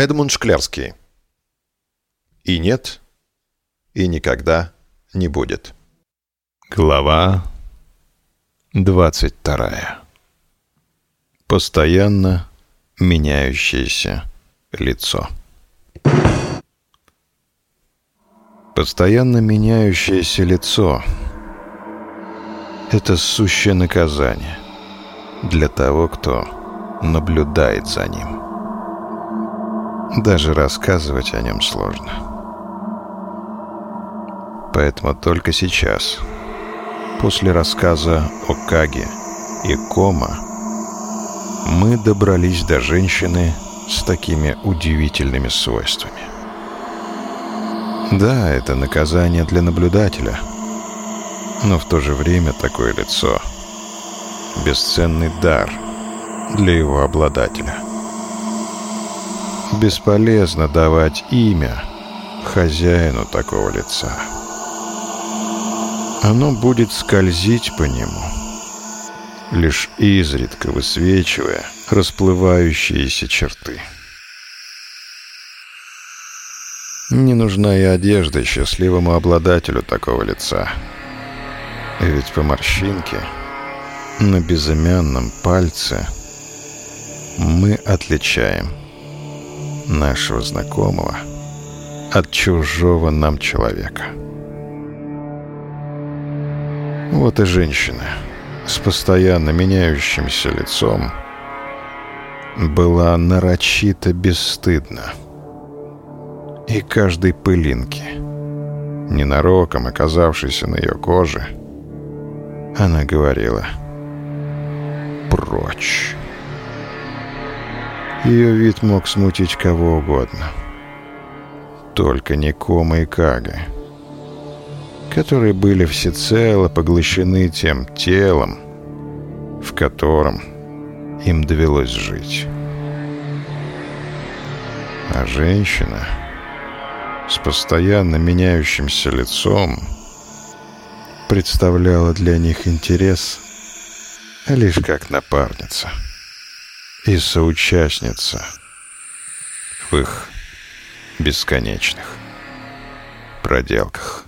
Эдмунд Шклярский. И нет, и никогда не будет. Глава 22. Постоянно меняющееся лицо. Постоянно меняющееся лицо — это сущее наказание для того, кто наблюдает за ним. Даже рассказывать о нем сложно. Поэтому только сейчас, после рассказа о Каге и Кома, мы добрались до женщины с такими удивительными свойствами. Да, это наказание для наблюдателя, но в то же время такое лицо — бесценный дар для его обладателя — Бесполезно давать имя хозяину такого лица. Оно будет скользить по нему, лишь изредка высвечивая расплывающиеся черты. Не нужна и одежда счастливому обладателю такого лица. Ведь по морщинке на безымянном пальце мы отличаем нашего знакомого от чужого нам человека. Вот и женщина с постоянно меняющимся лицом была нарочито бесстыдна. И каждой пылинки, ненароком оказавшейся на ее коже, она говорила «Прочь». Ее вид мог смутить кого угодно. Только не Кома и Кага, которые были всецело поглощены тем телом, в котором им довелось жить. А женщина с постоянно меняющимся лицом представляла для них интерес лишь как напарница — и соучастница в их бесконечных проделках.